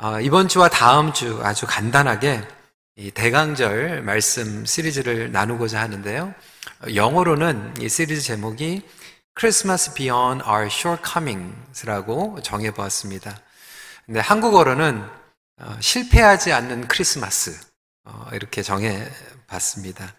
어, 이번 주와 다음 주 아주 간단하게 이 대강절 말씀 시리즈를 나누고자 하는데요. 영어로는 이 시리즈 제목이 Christmas Beyond Our Shortcomings라고 정해보았습니다. 근데 한국어로는 어, 실패하지 않는 크리스마스 어, 이렇게 정해봤습니다.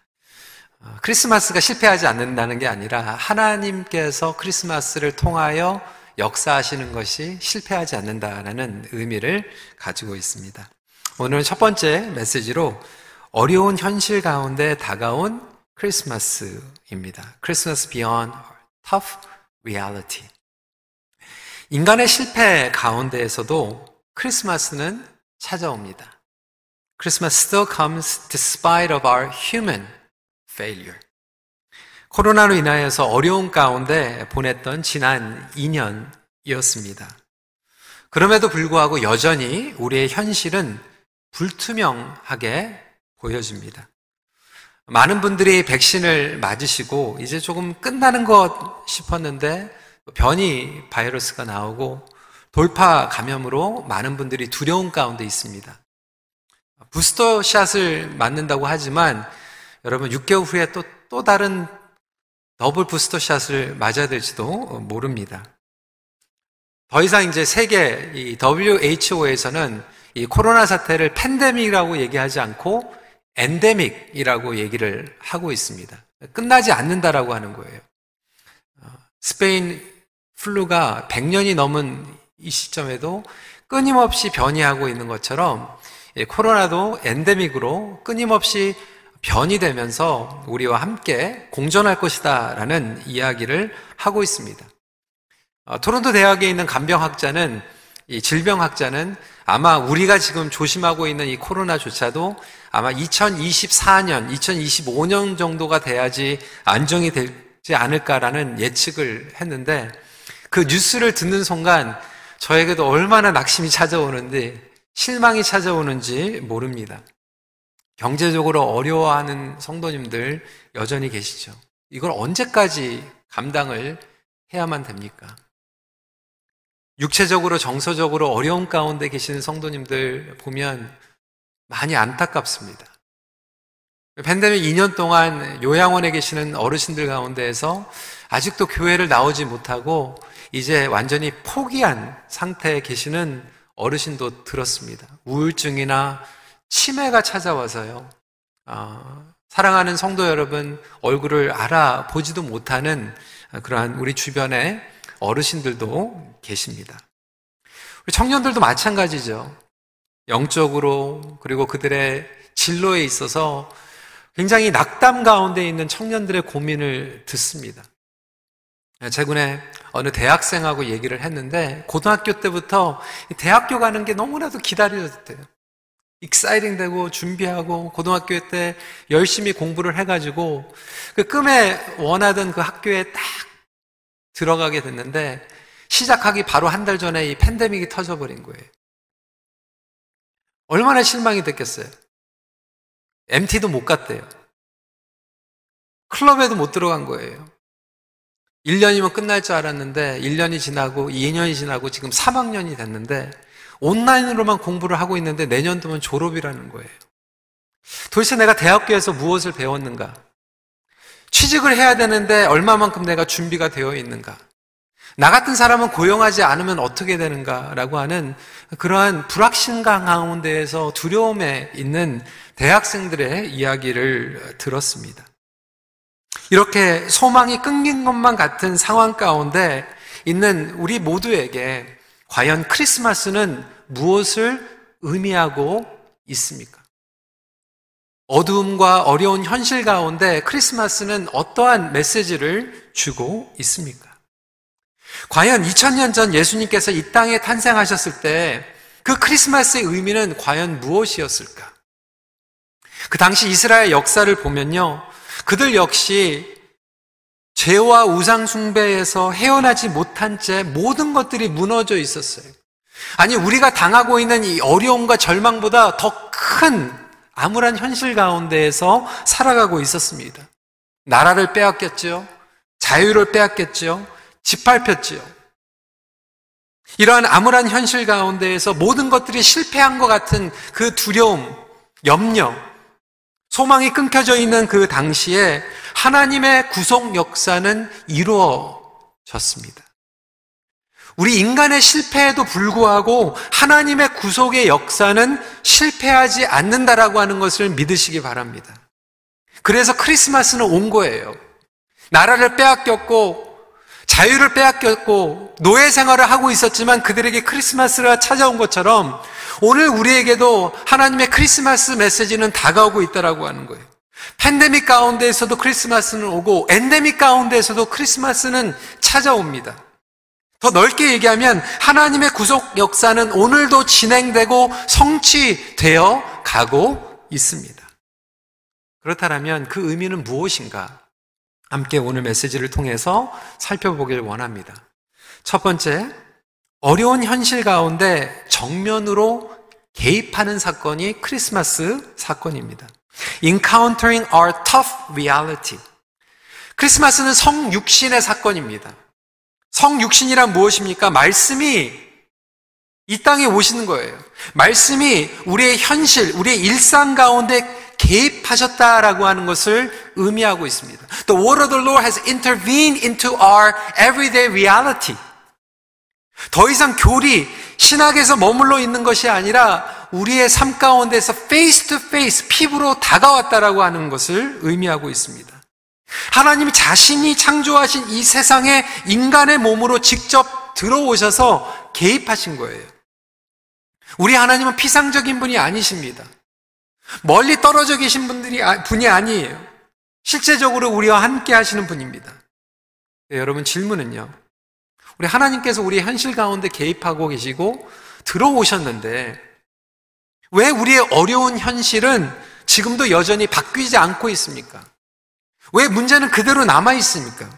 어, 크리스마스가 실패하지 않는다는 게 아니라 하나님께서 크리스마스를 통하여 역사하시는 것이 실패하지 않는다라는 의미를 가지고 있습니다. 오늘은 첫 번째 메시지로 어려운 현실 가운데 다가온 크리스마스입니다. 크리스마스 beyond tough reality. 인간의 실패 가운데에서도 크리스마스는 찾아옵니다. Christmas still comes despite of our human failure. 코로나로 인하여서 어려운 가운데 보냈던 지난 2년이었습니다. 그럼에도 불구하고 여전히 우리의 현실은 불투명하게 보여집니다. 많은 분들이 백신을 맞으시고 이제 조금 끝나는 것 싶었는데 변이 바이러스가 나오고 돌파 감염으로 많은 분들이 두려운 가운데 있습니다. 부스터 샷을 맞는다고 하지만 여러분 6개월 후에 또, 또 다른 double booster shot을 맞아야 될지도 모릅니다. 더 이상 이제 세계 이 WHO에서는 이 코로나 사태를 팬데믹이라고 얘기하지 않고 엔데믹이라고 얘기를 하고 있습니다. 끝나지 않는다라고 하는 거예요. 어, 스페인 flu가 100년이 넘은 이 시점에도 끊임없이 변이하고 있는 것처럼 코로나도 엔데믹으로 끊임없이 변이 되면서 우리와 함께 공존할 것이다 라는 이야기를 하고 있습니다. 어, 토론토 대학에 있는 간병학자는 이 질병학자는 아마 우리가 지금 조심하고 있는 이 코로나조차도 아마 2024년, 2025년 정도가 돼야지 안정이 되지 않을까라는 예측을 했는데 그 뉴스를 듣는 순간 저에게도 얼마나 낙심이 찾아오는지 실망이 찾아오는지 모릅니다. 경제적으로 어려워하는 성도님들 여전히 계시죠. 이걸 언제까지 감당을 해야만 됩니까? 육체적으로 정서적으로 어려운 가운데 계시는 성도님들 보면 많이 안타깝습니다. 팬데믹 2년 동안 요양원에 계시는 어르신들 가운데에서 아직도 교회를 나오지 못하고 이제 완전히 포기한 상태에 계시는 어르신도 들었습니다. 우울증이나 치매가 찾아와서요. 어, 사랑하는 성도 여러분 얼굴을 알아보지도 못하는 그러한 우리 주변에 어르신들도 계십니다. 우리 청년들도 마찬가지죠. 영적으로 그리고 그들의 진로에 있어서 굉장히 낙담 가운데 있는 청년들의 고민을 듣습니다. 최근에 어느 대학생하고 얘기를 했는데 고등학교 때부터 대학교 가는 게 너무나도 기다려졌대요. exciting 되고 준비하고 고등학교 때 열심히 공부를 해가지고 그 꿈에 원하던 그 학교에 딱 들어가게 됐는데 시작하기 바로 한 달 전에 이 팬데믹이 터져버린 거예요. 얼마나 실망이 됐겠어요. MT도 못 갔대요. 클럽에도 못 들어간 거예요. 1년이면 끝날 줄 알았는데 1년이 지나고 2년이 지나고 지금 3학년이 됐는데 온라인으로만 공부를 하고 있는데 내년 도면 졸업이라는 거예요. 도대체 내가 대학교에서 무엇을 배웠는가? 취직을 해야 되는데 얼마만큼 내가 준비가 되어 있는가? 나 같은 사람은 고용하지 않으면 어떻게 되는가라고 하는 그러한 불확신감 가운데에서 두려움에 있는 대학생들의 이야기를 들었습니다. 이렇게 소망이 끊긴 것만 같은 상황 가운데 있는 우리 모두에게 과연 크리스마스는 무엇을 의미하고 있습니까? 어두움과 어려운 현실 가운데 크리스마스는 어떠한 메시지를 주고 있습니까? 과연 2000년 전 예수님께서 이 땅에 탄생하셨을 때 그 크리스마스의 의미는 과연 무엇이었을까? 그 당시 이스라엘 역사를 보면요. 그들 역시 죄와 우상 숭배에서 헤어나지 못한 채 모든 것들이 무너져 있었어요. 아니, 우리가 당하고 있는 이 어려움과 절망보다 더 큰 암울한 현실 가운데에서 살아가고 있었습니다. 나라를 빼앗겼죠. 자유를 빼앗겼죠. 짓밟혔지요. 이러한 암울한 현실 가운데에서 모든 것들이 실패한 것 같은 그 두려움, 염려, 소망이 끊겨져 있는 그 당시에 하나님의 구속 역사는 이루어졌습니다. 우리 인간의 실패에도 불구하고 하나님의 구속의 역사는 실패하지 않는다라고 하는 것을 믿으시기 바랍니다. 그래서 크리스마스는 온 거예요. 나라를 빼앗겼고 자유를 빼앗겼고 노예 생활을 하고 있었지만 그들에게 크리스마스가 찾아온 것처럼 오늘 우리에게도 하나님의 크리스마스 메시지는 다가오고 있다라고 하는 거예요. 팬데믹 가운데에서도 크리스마스는 오고 엔데믹 가운데에서도 크리스마스는 찾아옵니다. 더 넓게 얘기하면 하나님의 구속 역사는 오늘도 진행되고 성취되어 가고 있습니다. 그렇다면 그 의미는 무엇인가? 함께 오늘 메시지를 통해서 살펴보길 원합니다. 첫 번째, 어려운 현실 가운데 정면으로 개입하는 사건이 크리스마스 사건입니다. Encountering our tough reality. 크리스마스는 성육신의 사건입니다. 성육신이란 무엇입니까? 말씀이 이 땅에 오시는 거예요. 말씀이 우리의 현실, 우리의 일상 가운데 개입하셨다라고 하는 것을 의미하고 있습니다. The word of the Lord has intervened into our everyday reality. 더 이상 교리, 신학에서 머물러 있는 것이 아니라 우리의 삶 가운데서 face to face, 피부로 다가왔다라고 하는 것을 의미하고 있습니다. 하나님이 자신이 창조하신 이 세상에 인간의 몸으로 직접 들어오셔서 개입하신 거예요. 우리 하나님은 피상적인 분이 아니십니다. 멀리 떨어져 계신 분들이 아, 분이 아니에요. 실제적으로 우리와 함께 하시는 분입니다. 네, 여러분 질문은요. 우리 하나님께서 우리 현실 가운데 개입하고 계시고 들어오셨는데 왜 우리의 어려운 현실은 지금도 여전히 바뀌지 않고 있습니까? 왜 문제는 그대로 남아 있습니까?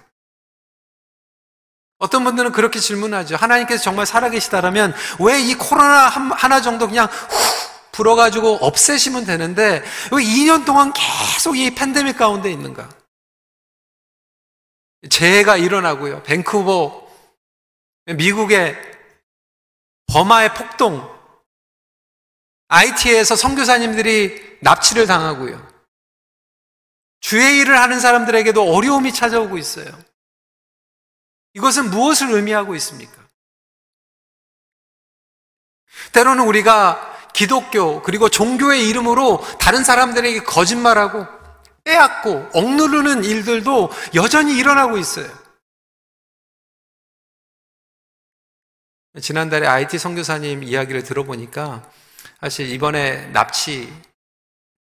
어떤 분들은 그렇게 질문하죠. 하나님께서 정말 살아계시다라면 왜 이 코로나 하나 정도 그냥 후 불어가지고 없애시면 되는데 왜 2년 동안 계속 이 팬데믹 가운데 있는가? 재해가 일어나고요. 밴쿠버, 미국의 버마의 폭동, IT에서 선교사님들이 납치를 당하고요. 주의 일을 하는 사람들에게도 어려움이 찾아오고 있어요. 이것은 무엇을 의미하고 있습니까? 때로는 우리가 기독교 그리고 종교의 이름으로 다른 사람들에게 거짓말하고 빼앗고 억누르는 일들도 여전히 일어나고 있어요. 지난달에 IT 선교사님 이야기를 들어보니까 사실 이번에 납치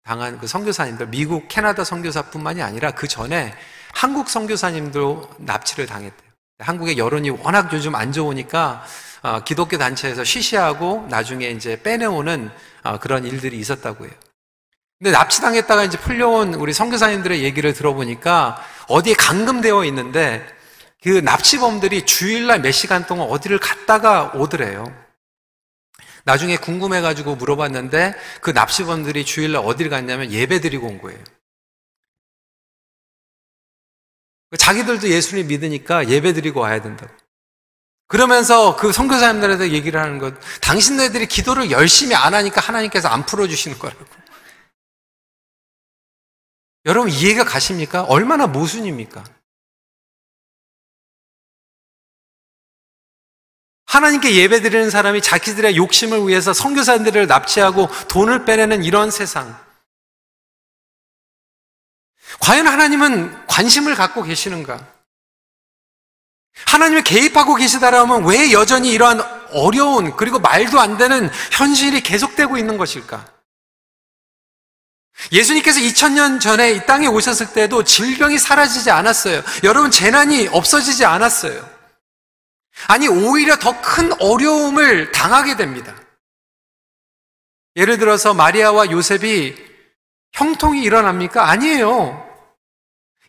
당한 그 선교사님들 미국, 캐나다 선교사뿐만이 아니라 그 전에 한국 선교사님도 납치를 당했대요. 한국의 여론이 워낙 요즘 안 좋으니까 어, 기독교 단체에서 쉬쉬하고 나중에 이제 빼내오는 어, 그런 일들이 있었다고 해요. 근데 납치당했다가 이제 풀려온 우리 선교사님들의 얘기를 들어보니까 어디에 감금되어 있는데 그 납치범들이 주일날 몇 시간 동안 어디를 갔다가 오더래요. 나중에 궁금해가지고 물어봤는데 그 납치범들이 주일날 어디를 갔냐면 예배 드리고 온 거예요. 자기들도 예수님 믿으니까 예배 드리고 와야 된다고. 그러면서 그 선교사님들한테 얘기를 하는 것, 당신네들이 기도를 열심히 안 하니까 하나님께서 안 풀어주시는 거라고. 여러분 이해가 가십니까? 얼마나 모순입니까? 하나님께 예배 드리는 사람이 자기들의 욕심을 위해서 선교사들을 납치하고 돈을 빼내는 이런 세상. 과연 하나님은 관심을 갖고 계시는가? 하나님이 개입하고 계시다라면 왜 여전히 이러한 어려운 그리고 말도 안 되는 현실이 계속되고 있는 것일까? 예수님께서 2000년 전에 이 땅에 오셨을 때도 질병이 사라지지 않았어요. 여러분, 재난이 없어지지 않았어요. 아니, 오히려 더 큰 어려움을 당하게 됩니다. 예를 들어서 마리아와 요셉이 형통이 일어납니까? 아니에요.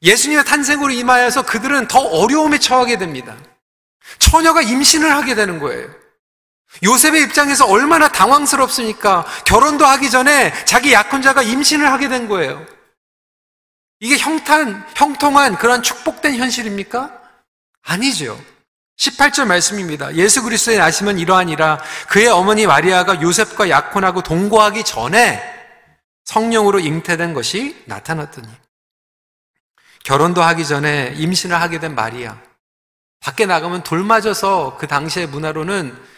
예수님의 탄생으로 임하여서 그들은 더 어려움에 처하게 됩니다. 처녀가 임신을 하게 되는 거예요. 요셉의 입장에서 얼마나 당황스럽습니까? 결혼도 하기 전에 자기 약혼자가 임신을 하게 된 거예요. 이게 형탄, 형통한 그런 축복된 현실입니까? 아니죠. 18절 말씀입니다. 예수 그리스도의 나심은 이러하니라 그의 어머니 마리아가 요셉과 약혼하고 동거하기 전에 성령으로 잉태된 것이 나타났더니 결혼도 하기 전에 임신을 하게 된 마리아 밖에 나가면 돌 맞아서 그 당시의 문화로는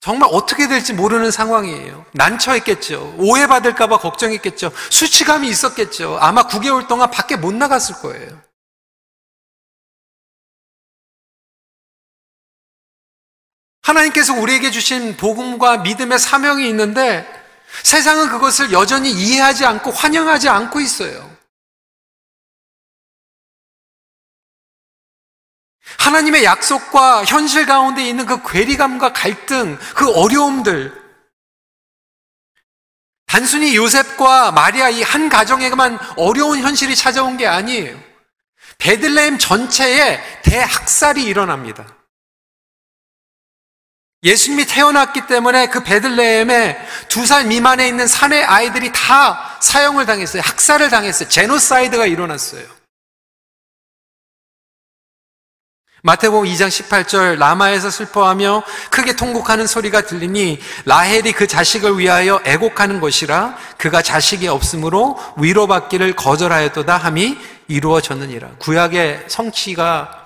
정말 어떻게 될지 모르는 상황이에요. 난처했겠죠. 오해받을까봐 걱정했겠죠. 수치감이 있었겠죠. 아마 9개월 동안 밖에 못 나갔을 거예요. 하나님께서 우리에게 주신 복음과 믿음의 사명이 있는데 세상은 그것을 여전히 이해하지 않고 환영하지 않고 있어요. 하나님의 약속과 현실 가운데 있는 그 괴리감과 갈등, 그 어려움들, 단순히 요셉과 마리아 이 한 가정에만 어려운 현실이 찾아온 게 아니에요. 베들레헴 전체에 대학살이 일어납니다. 예수님이 태어났기 때문에 그 베들레헴에 두 살 미만에 있는 사내 아이들이 다 사형을 당했어요. 학살을 당했어요. 제노사이드가 일어났어요. 마태복음 2장 18절 라마에서 슬퍼하며 크게 통곡하는 소리가 들리니 라헬이 그 자식을 위하여 애곡하는 것이라 그가 자식이 없으므로 위로받기를 거절하였도다 함이 이루어졌느니라. 구약의 성취가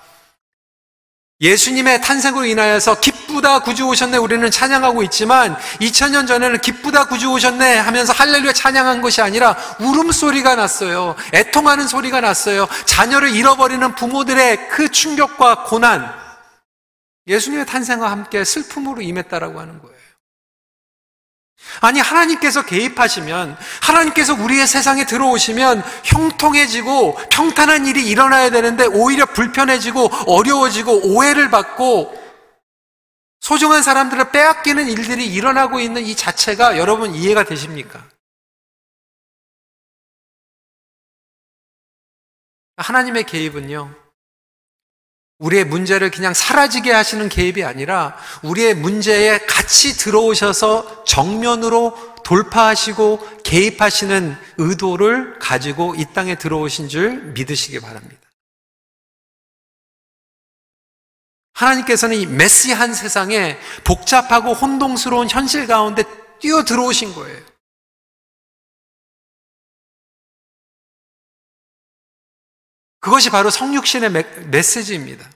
예수님의 탄생으로 인하여서 기쁘다 구주 오셨네 우리는 찬양하고 있지만 2000년 전에는 기쁘다 구주 오셨네 하면서 할렐루야 찬양한 것이 아니라 울음소리가 났어요. 애통하는 소리가 났어요. 자녀를 잃어버리는 부모들의 그 충격과 고난 예수님의 탄생과 함께 슬픔으로 임했다라고 하는 거예요. 아니, 하나님께서 개입하시면, 하나님께서 우리의 세상에 들어오시면 형통해지고 평탄한 일이 일어나야 되는데 오히려 불편해지고 어려워지고 오해를 받고 소중한 사람들을 빼앗기는 일들이 일어나고 있는 이 자체가 여러분 이해가 되십니까? 하나님의 개입은요, 우리의 문제를 그냥 사라지게 하시는 개입이 아니라 우리의 문제에 같이 들어오셔서 정면으로 돌파하시고 개입하시는 의도를 가지고 이 땅에 들어오신 줄 믿으시기 바랍니다. 하나님께서는 이 메시한 세상에 복잡하고 혼동스러운 현실 가운데 뛰어 들어오신 거예요. 그것이 바로 성육신의 메시지입니다.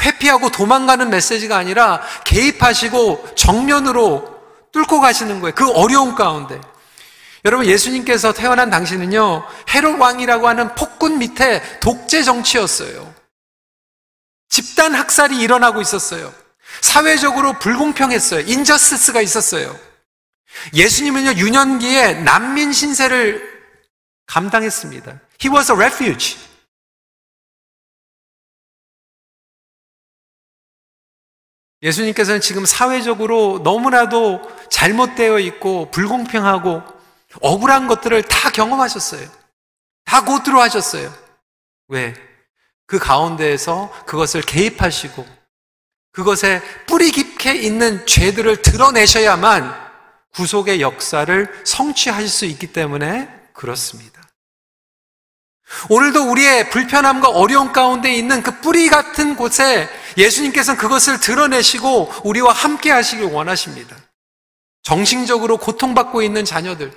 회피하고 도망가는 메시지가 아니라 개입하시고 정면으로 뚫고 가시는 거예요. 그 어려운 가운데. 여러분 예수님께서 태어난 당시는요 헤롯 왕이라고 하는 폭군 밑에 독재 정치였어요. 집단 학살이 일어나고 있었어요. 사회적으로 불공평했어요. 인저스스가 있었어요. 예수님은요 유년기에 난민 신세를 감당했습니다. He was a refuge. 예수님께서는 지금 사회적으로 너무나도 잘못되어 있고 불공평하고 억울한 것들을 다 경험하셨어요. 다 고트로 하셨어요. 왜? 그 가운데에서 그것을 개입하시고 그것에 뿌리 깊게 있는 죄들을 드러내셔야만 구속의 역사를 성취하실 수 있기 때문에 그렇습니다. 오늘도 우리의 불편함과 어려움 가운데 있는 그 뿌리 같은 곳에 예수님께서는 그것을 드러내시고 우리와 함께 하시길 원하십니다. 정신적으로 고통받고 있는 자녀들,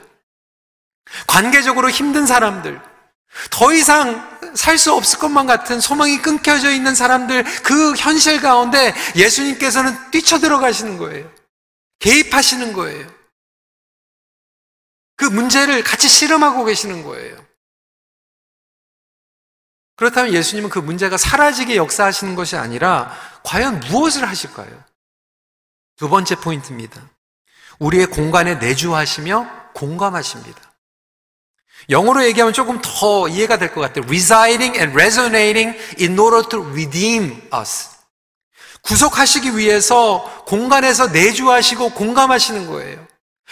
관계적으로 힘든 사람들, 더 이상 살 수 없을 것만 같은 소망이 끊겨져 있는 사람들, 그 현실 가운데 예수님께서는 뛰쳐 들어가시는 거예요. 개입하시는 거예요. 그 문제를 같이 실험하고 계시는 거예요. 그렇다면 예수님은 그 문제가 사라지게 역사하시는 것이 아니라 과연 무엇을 하실까요? 두 번째 포인트입니다. 우리의 공간에 내주하시며 공감하십니다. 영어로 얘기하면 조금 더 이해가 될 것 같아요. residing and resonating in order to redeem us. 구속하시기 위해서 공간에서 내주하시고 공감하시는 거예요.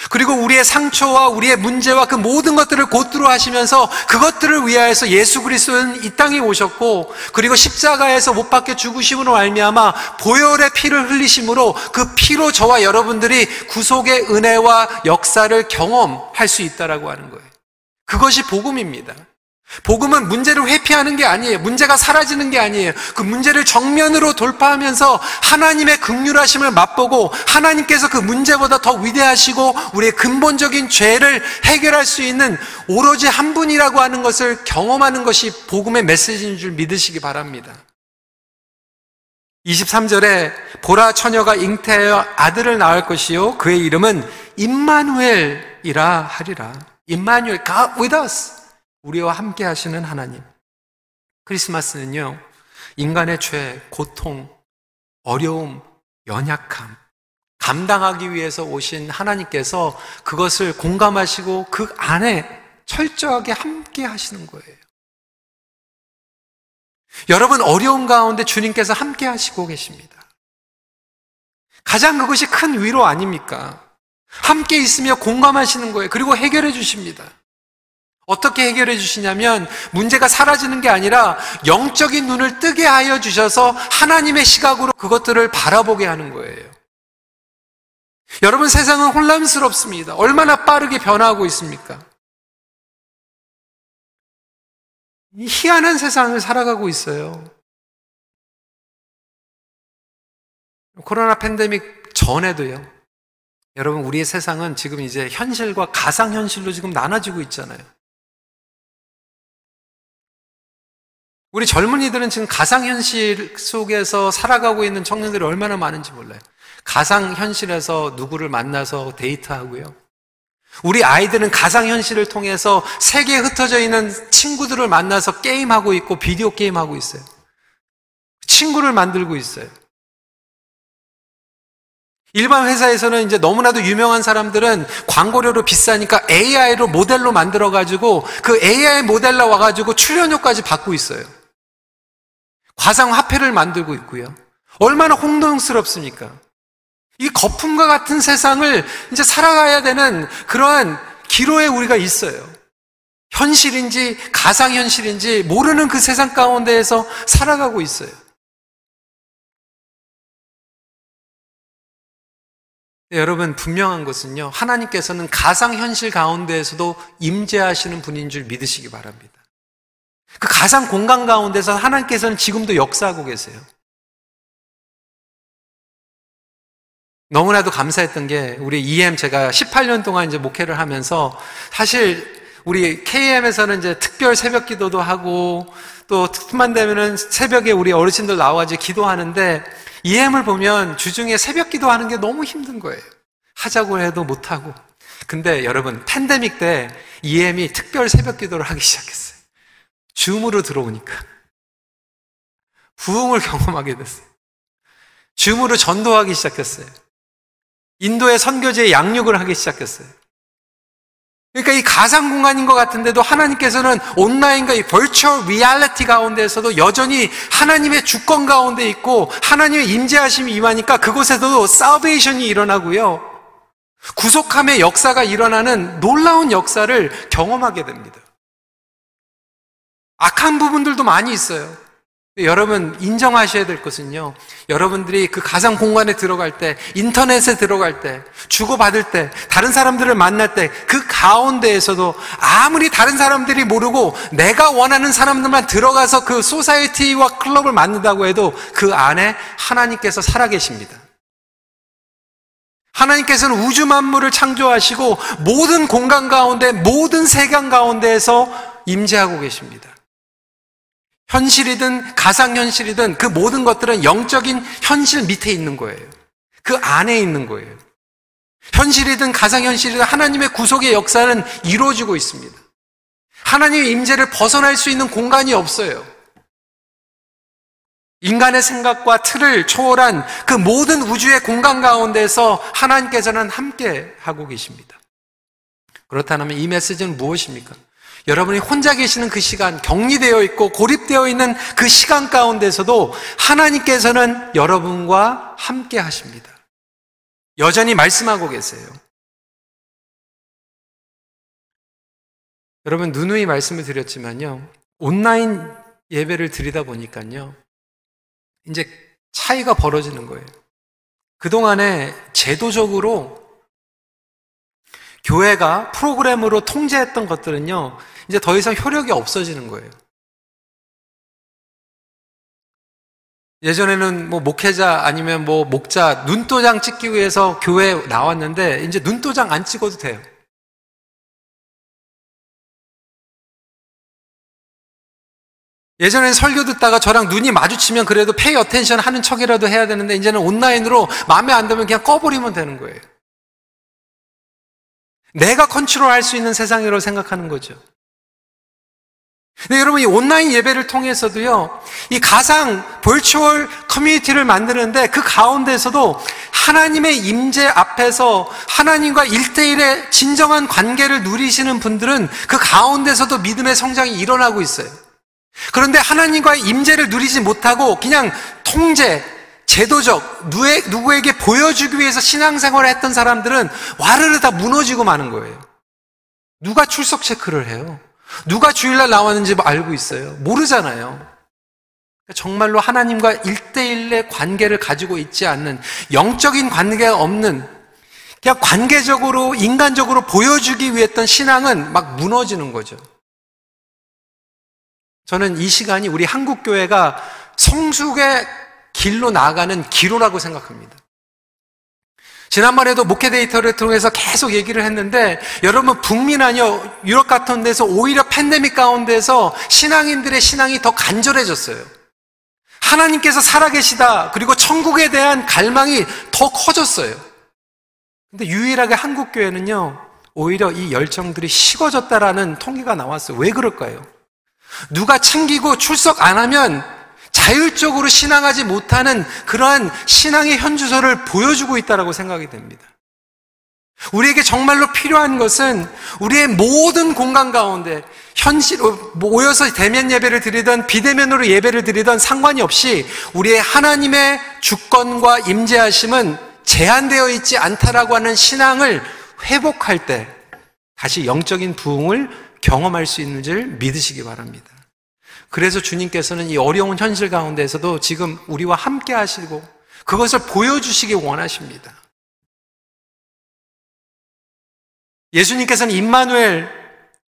그리고 우리의 상처와 우리의 문제와 그 모든 것들을 곧들어 하시면서 그것들을 위하여서 예수 그리스도는 이 땅에 오셨고 그리고 십자가에서 못 박혀 죽으심으로 말미암아 보혈의 피를 흘리심으로 그 피로 저와 여러분들이 구속의 은혜와 역사를 경험할 수 있다라고 하는 거예요. 그것이 복음입니다. 복음은 문제를 회피하는 게 아니에요. 문제가 사라지는 게 아니에요. 그 문제를 정면으로 돌파하면서 하나님의 극률하심을 맛보고 하나님께서 그 문제보다 더 위대하시고 우리의 근본적인 죄를 해결할 수 있는 오로지 한 분이라고 하는 것을 경험하는 것이 복음의 메시지인 줄 믿으시기 바랍니다. 23절에 보라 처녀가 잉태하여 아들을 낳을 것이요 그의 이름은 임마누엘이라 하리라. 임마누엘 God with us. 우리와 함께 하시는 하나님. 크리스마스는요, 인간의 죄, 고통, 어려움, 연약함, 감당하기 위해서 오신 하나님께서 그것을 공감하시고 그 안에 철저하게 함께 하시는 거예요. 여러분 어려운 가운데 주님께서 함께 하시고 계십니다. 가장 그것이 큰 위로 아닙니까? 함께 있으며 공감하시는 거예요. 그리고 해결해 주십니다. 어떻게 해결해 주시냐면 문제가 사라지는 게 아니라 영적인 눈을 뜨게 하여 주셔서 하나님의 시각으로 그것들을 바라보게 하는 거예요. 여러분 세상은 혼란스럽습니다. 얼마나 빠르게 변화하고 있습니까? 희한한 세상을 살아가고 있어요. 코로나 팬데믹 전에도요. 여러분, 우리의 세상은 지금 이제 현실과 가상현실로 지금 나눠지고 있잖아요. 우리 젊은이들은 지금 가상현실 속에서 살아가고 있는 청년들이 얼마나 많은지 몰라요. 가상현실에서 누구를 만나서 데이트하고요. 우리 아이들은 가상현실을 통해서 세계에 흩어져 있는 친구들을 만나서 게임하고 있고 비디오 게임하고 있어요. 친구를 만들고 있어요. 일반 회사에서는 이제 너무나도 유명한 사람들은 광고료로 비싸니까 AI로 모델로 만들어가지고 그 AI 모델로 와가지고 출연료까지 받고 있어요. 과상화폐를 만들고 있고요. 얼마나 홍동스럽습니까? 이 거품과 같은 세상을 이제 살아가야 되는 그러한 기로에 우리가 있어요. 현실인지 가상현실인지 모르는 그 세상 가운데에서 살아가고 있어요. 네, 여러분 분명한 것은요. 하나님께서는 가상현실 가운데에서도 임재하시는 분인 줄 믿으시기 바랍니다. 그 가상 공간 가운데서 하나님께서는 지금도 역사하고 계세요. 너무나도 감사했던 게 우리 EM 제가 18년 동안 이제 목회를 하면서 사실 우리 KM에서는 이제 특별 새벽 기도도 하고 또 특만 되면은 새벽에 우리 어르신들 나와가지고 기도하는데 EM을 보면 주중에 새벽 기도하는 게 너무 힘든 거예요. 하자고 해도 못하고. 근데 여러분, 팬데믹 때 EM이 특별 새벽 기도를 하기 시작했어요. 줌으로 들어오니까. 부흥을 경험하게 됐어요. 줌으로 전도하기 시작했어요. 인도의 선교제에 양육을 하기 시작했어요. 그러니까 이 가상 공간인 것 같은데도 하나님께서는 온라인과 이 벌처 리얼리티 가운데에서도 여전히 하나님의 주권 가운데 있고 하나님의 임재하심이 임하니까 그곳에도 사베이션이 일어나고요. 구속함의 역사가 일어나는 놀라운 역사를 경험하게 됩니다. 악한 부분들도 많이 있어요. 여러분 인정하셔야 될 것은요. 여러분들이 그 가상 공간에 들어갈 때, 인터넷에 들어갈 때, 주고받을 때, 다른 사람들을 만날 때, 그 가운데에서도 아무리 다른 사람들이 모르고 내가 원하는 사람들만 들어가서 그 소사이티와 클럽을 만든다고 해도 그 안에 하나님께서 살아계십니다. 하나님께서는 우주 만물을 창조하시고 모든 공간 가운데, 모든 세간 가운데에서 임재하고 계십니다. 현실이든 가상현실이든 그 모든 것들은 영적인 현실 밑에 있는 거예요. 그 안에 있는 거예요. 현실이든 가상현실이든 하나님의 구속의 역사는 이루어지고 있습니다. 하나님의 임재를 벗어날 수 있는 공간이 없어요. 인간의 생각과 틀을 초월한 그 모든 우주의 공간 가운데서 하나님께서는 함께 하고 계십니다. 그렇다면 이 메시지는 무엇입니까? 여러분이 혼자 계시는 그 시간, 격리되어 있고 고립되어 있는 그 시간 가운데서도 하나님께서는 여러분과 함께 하십니다. 여전히 말씀하고 계세요. 여러분, 누누이 말씀을 드렸지만요. 온라인 예배를 드리다 보니까요. 이제 차이가 벌어지는 거예요. 그동안에 제도적으로 교회가 프로그램으로 통제했던 것들은요, 이제 더 이상 효력이 없어지는 거예요. 예전에는 뭐 목회자 아니면 뭐 목자 눈도장 찍기 위해서 교회에 나왔는데 이제 눈도장 안 찍어도 돼요. 예전엔 설교 듣다가 저랑 눈이 마주치면 그래도 pay attention 하는 척이라도 해야 되는데 이제는 온라인으로 마음에 안 들면 그냥 꺼버리면 되는 거예요. 내가 컨트롤 할 수 있는 세상이라고 생각하는 거죠. 근데 여러분 이 온라인 예배를 통해서도요, 이 가상 볼추얼 커뮤니티를 만드는데 그 가운데서도 하나님의 임재 앞에서 하나님과 일대일의 진정한 관계를 누리시는 분들은 그 가운데서도 믿음의 성장이 일어나고 있어요. 그런데 하나님과의 임재를 누리지 못하고 그냥 통제, 제도적, 누구에게 보여주기 위해서 신앙생활을 했던 사람들은 와르르 다 무너지고 마는 거예요. 누가 출석 체크를 해요? 누가 주일날 나왔는지 알고 있어요? 모르잖아요. 그러니까 정말로 하나님과 일대일의 관계를 가지고 있지 않는 영적인 관계가 없는 그냥 관계적으로 인간적으로 보여주기 위해 했던 신앙은 막 무너지는 거죠. 저는 이 시간이 우리 한국 교회가 성숙의 길로 나아가는 기로라고 생각합니다. 지난번에도 목회 데이터를 통해서 계속 얘기를 했는데 여러분 북미나 아니요 유럽 같은 데서 오히려 팬데믹 가운데서 신앙인들의 신앙이 더 간절해졌어요. 하나님께서 살아계시다 그리고 천국에 대한 갈망이 더 커졌어요. 근데 유일하게 한국 교회는요 오히려 이 열정들이 식어졌다라는 통계가 나왔어요. 왜 그럴까요? 누가 챙기고 출석 안 하면 자율적으로 신앙하지 못하는 그러한 신앙의 현주소를 보여주고 있다고 생각이 됩니다. 우리에게 정말로 필요한 것은 우리의 모든 공간 가운데 현실 모여서 대면 예배를 드리던 비대면으로 예배를 드리던 상관이 없이 우리의 하나님의 주권과 임재하심은 제한되어 있지 않다라고 하는 신앙을 회복할 때 다시 영적인 부흥을 경험할 수 있는 줄 믿으시기 바랍니다. 그래서 주님께서는 이 어려운 현실 가운데서도 지금 우리와 함께 하시고 그것을 보여주시기 원하십니다. 예수님께서는 임마누엘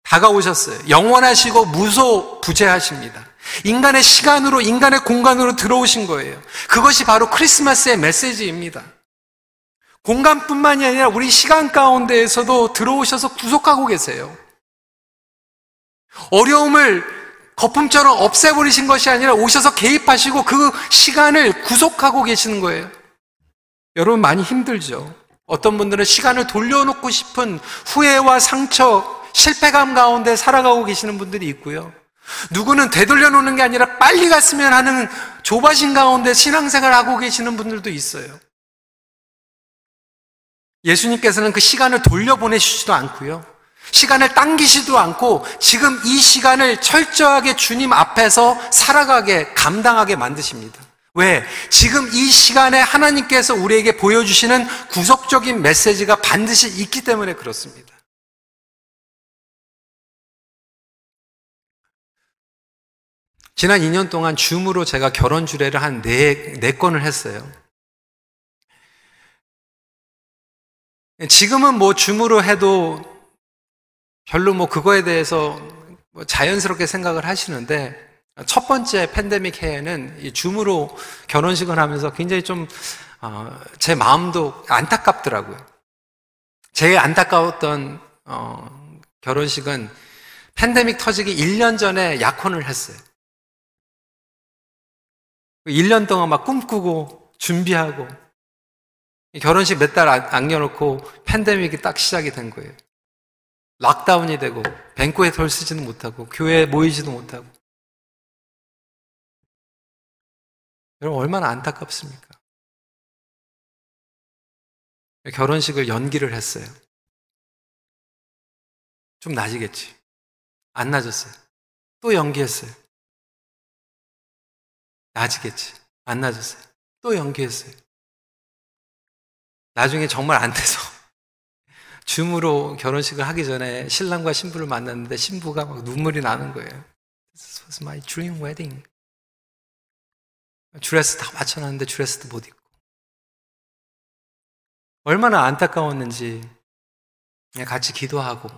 다가오셨어요. 영원하시고 무소 부재하십니다. 인간의 시간으로, 인간의 공간으로 들어오신 거예요. 그것이 바로 크리스마스의 메시지입니다. 공간뿐만이 아니라 우리 시간 가운데에서도 들어오셔서 구속하고 계세요. 어려움을 거품처럼 없애버리신 것이 아니라 오셔서 개입하시고 그 시간을 구속하고 계시는 거예요. 여러분 많이 힘들죠? 어떤 분들은 시간을 돌려놓고 싶은 후회와 상처, 실패감 가운데 살아가고 계시는 분들이 있고요. 누구는 되돌려 놓는 게 아니라 빨리 갔으면 하는 조바심 가운데 신앙생활 하고 계시는 분들도 있어요. 예수님께서는 그 시간을 돌려보내시지도 않고요. 시간을 당기지도 않고 지금 이 시간을 철저하게 주님 앞에서 살아가게 감당하게 만드십니다. 왜? 지금 이 시간에 하나님께서 우리에게 보여주시는 구속적인 메시지가 반드시 있기 때문에 그렇습니다. 지난 2년 동안 줌으로 제가 결혼 주례를 한 네, 네 건을 했어요. 지금은 뭐 줌으로 해도 별로 뭐 그거에 대해서 뭐 자연스럽게 생각을 하시는데 첫 번째 팬데믹 해에는 이 줌으로 결혼식을 하면서 굉장히 좀제 어, 마음도 안타깝더라고요. 제일 안타까웠던 어, 결혼식은 팬데믹 터지기 1년 전에 약혼을 했어요. 1년 동안 막 꿈꾸고 준비하고 결혼식 몇 달 안 겨놓고 팬데믹이 딱 시작이 된 거예요. 락다운이 되고 뱅코에 덜 쓰지도 못하고 교회에 모이지도 못하고 여러분 얼마나 안타깝습니까? 결혼식을 연기를 했어요. 좀 나지겠지. 안 나졌어요. 또 연기했어요. 나지겠지. 안 나졌어요. 또 연기했어요. 나중에 정말 안 돼서 줌으로 결혼식을 하기 전에 신랑과 신부를 만났는데 신부가 막 눈물이 나는 거예요. This was my dream wedding. 드레스 다 맞춰놨는데 드레스도 못 입고. 얼마나 안타까웠는지 같이 기도하고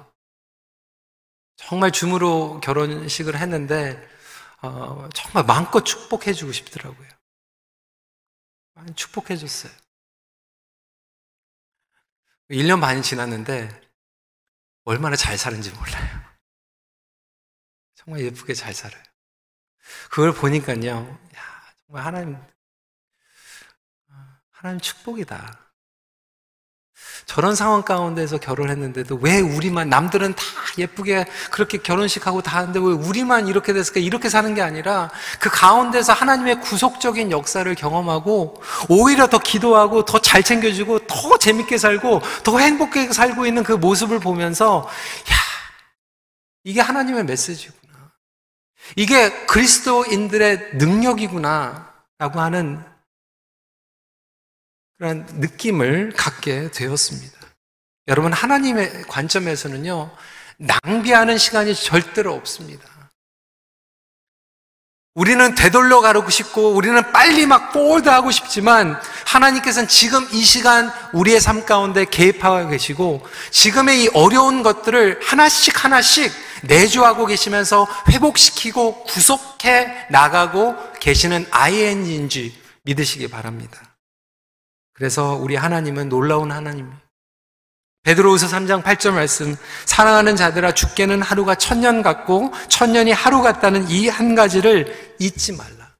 정말 줌으로 결혼식을 했는데 어, 정말 마음껏 축복해주고 싶더라고요. 축복해줬어요. 1년 반이 지났는데 얼마나 잘 사는지 몰라요. 정말 예쁘게 잘 살아요. 그걸 보니까요, 야, 정말 하나님, 하나님 축복이다. 저런 상황 가운데서 결혼했는데도 왜 우리만 남들은 다 예쁘게 그렇게 결혼식하고 다 하는데 왜 우리만 이렇게 됐을까? 이렇게 사는 게 아니라 그 가운데서 하나님의 구속적인 역사를 경험하고 오히려 더 기도하고 더 잘 챙겨주고 더 재밌게 살고 더 행복하게 살고 있는 그 모습을 보면서 야 이게 하나님의 메시지구나. 이게 그리스도인들의 능력이구나라고 하는 그런 느낌을 갖게 되었습니다. 여러분, 하나님의 관점에서는요, 낭비하는 시간이 절대로 없습니다. 우리는 되돌려 가고 싶고, 우리는 빨리 막 볼드 하고 싶지만, 하나님께서는 지금 이 시간 우리의 삶 가운데 개입하고 계시고, 지금의 이 어려운 것들을 하나씩 하나씩 내주하고 계시면서 회복시키고 구속해 나가고 계시는 ING인지 믿으시기 바랍니다. 그래서 우리 하나님은 놀라운 하나님이에요. 베드로후서 3장 8절 말씀 사랑하는 자들아 죽게는 하루가 천년 같고 천년이 하루 같다는 이 한 가지를 잊지 말라.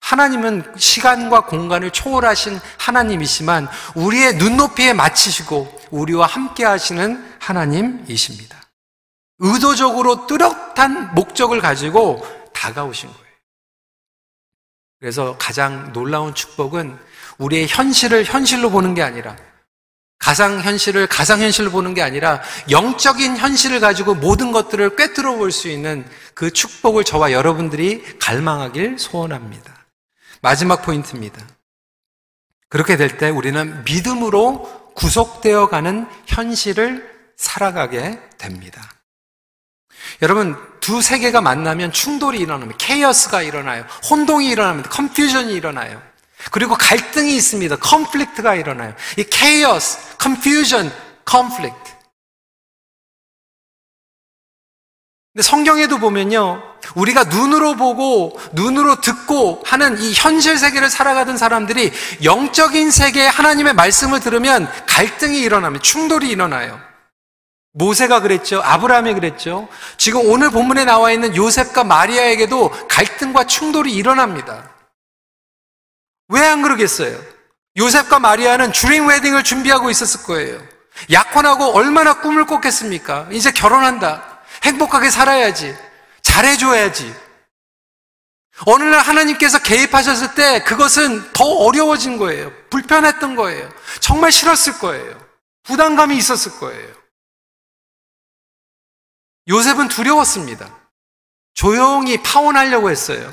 하나님은 시간과 공간을 초월하신 하나님이시만 우리의 눈높이에 맞추시고 우리와 함께 하시는 하나님이십니다. 의도적으로 뚜렷한 목적을 가지고 다가오신 거예요. 그래서 가장 놀라운 축복은 우리의 현실을 현실로 보는 게 아니라 가상 현실을 가상 현실로 보는 게 아니라 영적인 현실을 가지고 모든 것들을 꿰뚫어 볼 수 있는 그 축복을 저와 여러분들이 갈망하길 소원합니다. 마지막 포인트입니다. 그렇게 될 때 우리는 믿음으로 구속되어 가는 현실을 살아가게 됩니다. 여러분, 두 세계가 만나면 충돌이 일어납니다. 케이어스가 일어나요. 혼동이 일어납니다. 컨퓨전이 일어나요. 그리고 갈등이 있습니다. 컨플릭트가 일어나요. 이 chaos, confusion, conflict. 근데 성경에도 보면요. 우리가 눈으로 보고 눈으로 듣고 하는 이 현실 세계를 살아가던 사람들이 영적인 세계에 하나님의 말씀을 들으면 갈등이 일어나면 충돌이 일어나요. 모세가 그랬죠. 아브라함이 그랬죠. 지금 오늘 본문에 나와 있는 요셉과 마리아에게도 갈등과 충돌이 일어납니다. 왜 안 그러겠어요? 요셉과 마리아는 주링 웨딩을 준비하고 있었을 거예요. 약혼하고 얼마나 꿈을 꿨겠습니까? 이제 결혼한다. 행복하게 살아야지. 잘해줘야지. 어느 날 하나님께서 개입하셨을 때 그것은 더 어려워진 거예요. 불편했던 거예요. 정말 싫었을 거예요. 부담감이 있었을 거예요. 요셉은 두려웠습니다. 조용히 파혼하려고 했어요.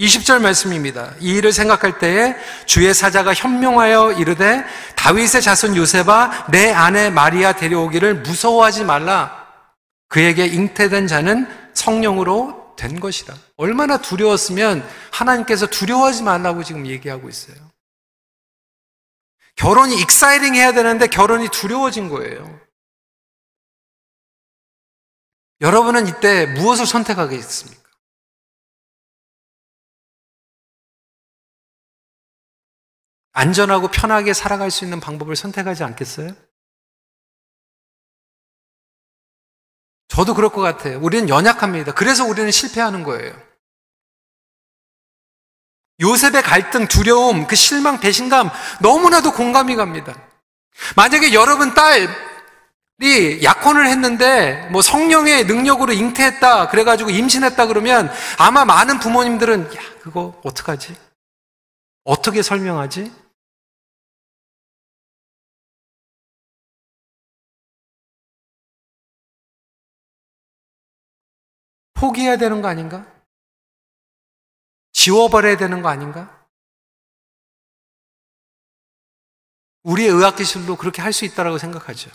20절 말씀입니다. 이 일을 생각할 때에 주의 사자가 현명하여 이르되 다윗의 자손 요셉아 내 아내 마리아 데려오기를 무서워하지 말라. 그에게 잉태된 자는 성령으로 된 것이다. 얼마나 두려웠으면 하나님께서 두려워하지 말라고 지금 얘기하고 있어요. 결혼이 exciting 해야 되는데 결혼이 두려워진 거예요. 여러분은 이때 무엇을 선택하겠습니까? 안전하고 편하게 살아갈 수 있는 방법을 선택하지 않겠어요? 저도 그럴 것 같아요. 우리는 연약합니다. 그래서 우리는 실패하는 거예요. 요셉의 갈등, 두려움, 그 실망, 배신감 너무나도 공감이 갑니다. 만약에 여러분 딸이 약혼을 했는데 뭐 성령의 능력으로 잉태했다 그래가지고 임신했다 그러면 아마 많은 부모님들은 야 그거 어떡하지? 어떻게 설명하지? 포기해야 되는 거 아닌가? 지워버려야 되는 거 아닌가? 우리의 의학기술도 그렇게 할 수 있다고 생각하죠.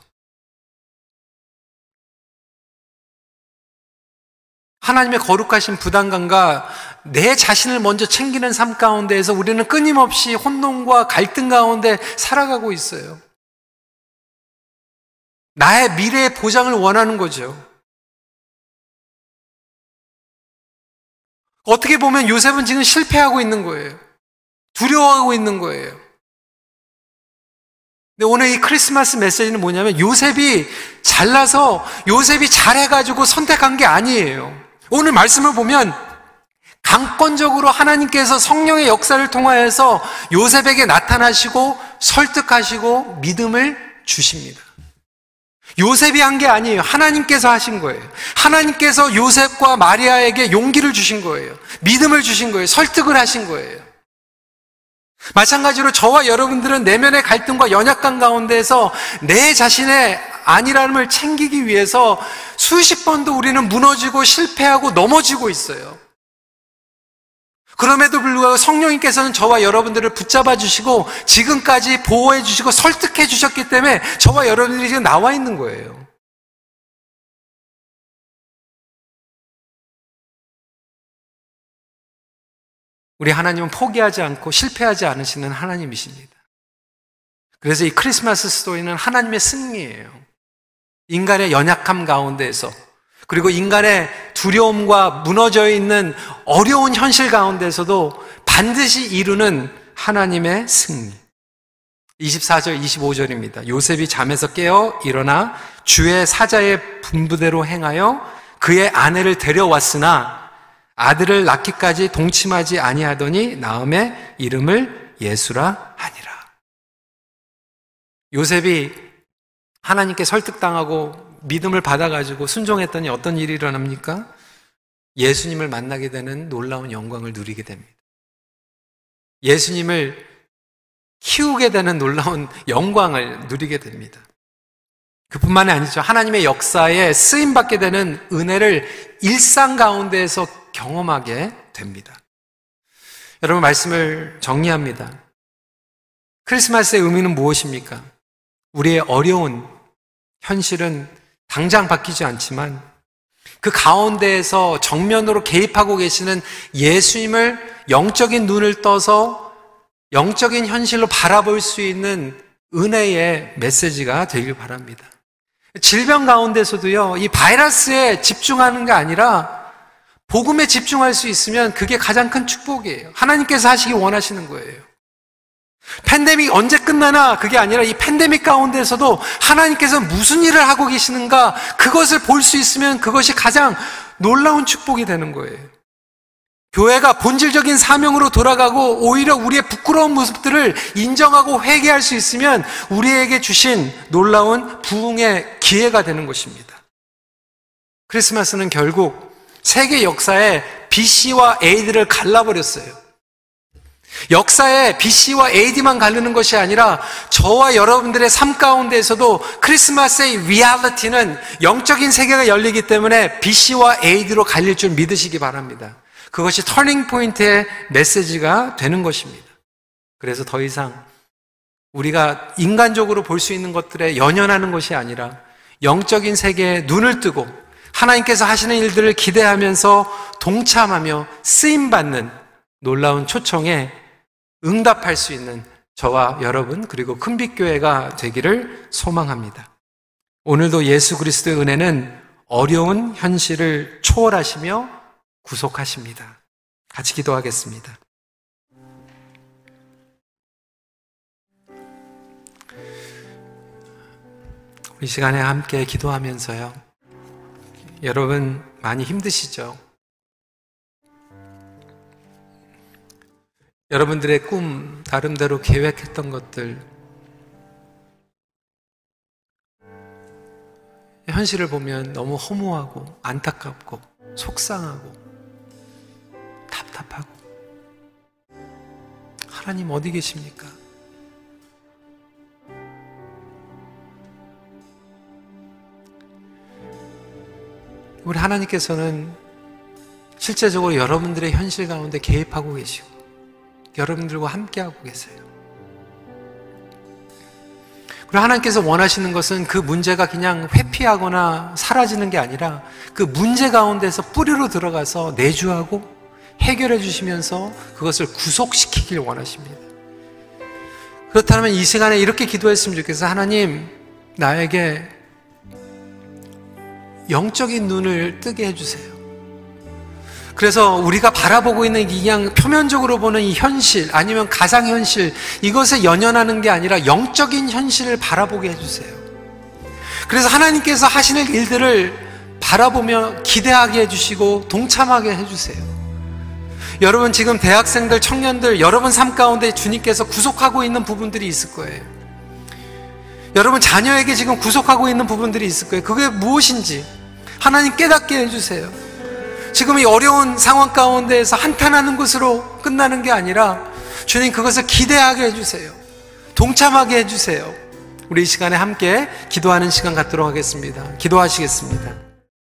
하나님의 거룩하신 부담감과 내 자신을 먼저 챙기는 삶 가운데에서 우리는 끊임없이 혼돈과 갈등 가운데 살아가고 있어요. 나의 미래의 보장을 원하는 거죠. 어떻게 보면 요셉은 지금 실패하고 있는 거예요. 두려워하고 있는 거예요. 근데 오늘 이 크리스마스 메시지는 뭐냐면 요셉이 잘나서 요셉이 잘해가지고 선택한 게 아니에요. 오늘 말씀을 보면 강권적으로 하나님께서 성령의 역사를 통하여서 요셉에게 나타나시고 설득하시고 믿음을 주십니다. 요셉이 한 게 아니에요. 하나님께서 하신 거예요. 하나님께서 요셉과 마리아에게 용기를 주신 거예요. 믿음을 주신 거예요. 설득을 하신 거예요. 마찬가지로 저와 여러분들은 내면의 갈등과 연약감 가운데에서 내 자신의 아니라는걸 챙기기 위해서 수십 번도 우리는 무너지고 실패하고 넘어지고 있어요. 그럼에도 불구하고 성령님께서는 저와 여러분들을 붙잡아 주시고 지금까지 보호해 주시고 설득해 주셨기 때문에 저와 여러분들이 지금 나와 있는 거예요. 우리 하나님은 포기하지 않고 실패하지 않으시는 하나님이십니다. 그래서 이 크리스마스 스토리는 하나님의 승리예요. 인간의 연약함 가운데에서 그리고 인간의 두려움과 무너져 있는 어려운 현실 가운데서도 반드시 이루는 하나님의 승리. 24절, 25절입니다. 요셉이 잠에서 깨어 일어나 주의 사자의 분부대로 행하여 그의 아내를 데려왔으나 아들을 낳기까지 동침하지 아니하더니 나음의 이름을 예수라 하니라. 요셉이 하나님께 설득당하고 믿음을 받아가지고 순종했더니 어떤 일이 일어납니까? 예수님을 만나게 되는 놀라운 영광을 누리게 됩니다. 예수님을 키우게 되는 놀라운 영광을 누리게 됩니다. 그뿐만이 아니죠. 하나님의 역사에 쓰임받게 되는 은혜를 일상 가운데에서 경험하게 됩니다. 여러분, 말씀을 정리합니다. 크리스마스의 의미는 무엇입니까? 우리의 어려운 현실은 당장 바뀌지 않지만 그 가운데에서 정면으로 개입하고 계시는 예수님을 영적인 눈을 떠서 영적인 현실로 바라볼 수 있는 은혜의 메시지가 되길 바랍니다. 질병 가운데서도요, 이 바이러스에 집중하는 게 아니라 복음에 집중할 수 있으면 그게 가장 큰 축복이에요. 하나님께서 하시기 원하시는 거예요. 팬데믹 언제 끝나나 그게 아니라 이 팬데믹 가운데서도 하나님께서 무슨 일을 하고 계시는가 그것을 볼 수 있으면 그것이 가장 놀라운 축복이 되는 거예요. 교회가 본질적인 사명으로 돌아가고 오히려 우리의 부끄러운 모습들을 인정하고 회개할 수 있으면 우리에게 주신 놀라운 부흥의 기회가 되는 것입니다. 크리스마스는 결국 세계 역사에 BC와 AD를 갈라버렸어요. 역사에 BC와 AD만 가르는 것이 아니라 저와 여러분들의 삶 가운데에서도 크리스마스의 리얼리티는 영적인 세계가 열리기 때문에 BC와 AD로 갈릴 줄 믿으시기 바랍니다. 그것이 터닝 포인트의 메시지가 되는 것입니다. 그래서 더 이상 우리가 인간적으로 볼 수 있는 것들에 연연하는 것이 아니라 영적인 세계에 눈을 뜨고 하나님께서 하시는 일들을 기대하면서 동참하며 쓰임 받는 놀라운 초청에 응답할 수 있는 저와 여러분 그리고 큰빛교회가 되기를 소망합니다. 오늘도 예수 그리스도의 은혜는 어려운 현실을 초월하시며 구속하십니다. 같이 기도하겠습니다. 이 시간에 함께 기도하면서요. 여러분 많이 힘드시죠? 여러분들의 꿈, 나름대로 계획했던 것들, 현실을 보면 너무 허무하고, 안타깝고, 속상하고, 답답하고, 하나님 어디 계십니까? 우리 하나님께서는 실제적으로 여러분들의 현실 가운데 개입하고 계시고, 여러분들과 함께하고 계세요. 그리고 하나님께서 원하시는 것은 그 문제가 그냥 회피하거나 사라지는 게 아니라 그 문제 가운데서 뿌리로 들어가서 내주하고 해결해 주시면서 그것을 구속시키길 원하십니다. 그렇다면 이 시간에 이렇게 기도했으면 좋겠어요. 하나님, 나에게 영적인 눈을 뜨게 해주세요. 그래서 우리가 바라보고 있는 이 그냥 표면적으로 보는 이 현실 아니면 가상 현실 이것에 연연하는 게 아니라 영적인 현실을 바라보게 해주세요. 그래서 하나님께서 하시는 일들을 바라보며 기대하게 해주시고 동참하게 해주세요. 여러분 지금 대학생들, 청년들 여러분 삶 가운데 주님께서 구속하고 있는 부분들이 있을 거예요. 여러분 자녀에게 지금 구속하고 있는 부분들이 있을 거예요. 그게 무엇인지 하나님 깨닫게 해주세요. 지금 이 어려운 상황 가운데에서 한탄하는 것으로 끝나는 게 아니라 주님 그것을 기대하게 해주세요. 동참하게 해주세요. 우리 이 시간에 함께 기도하는 시간 갖도록 하겠습니다. 기도하시겠습니다.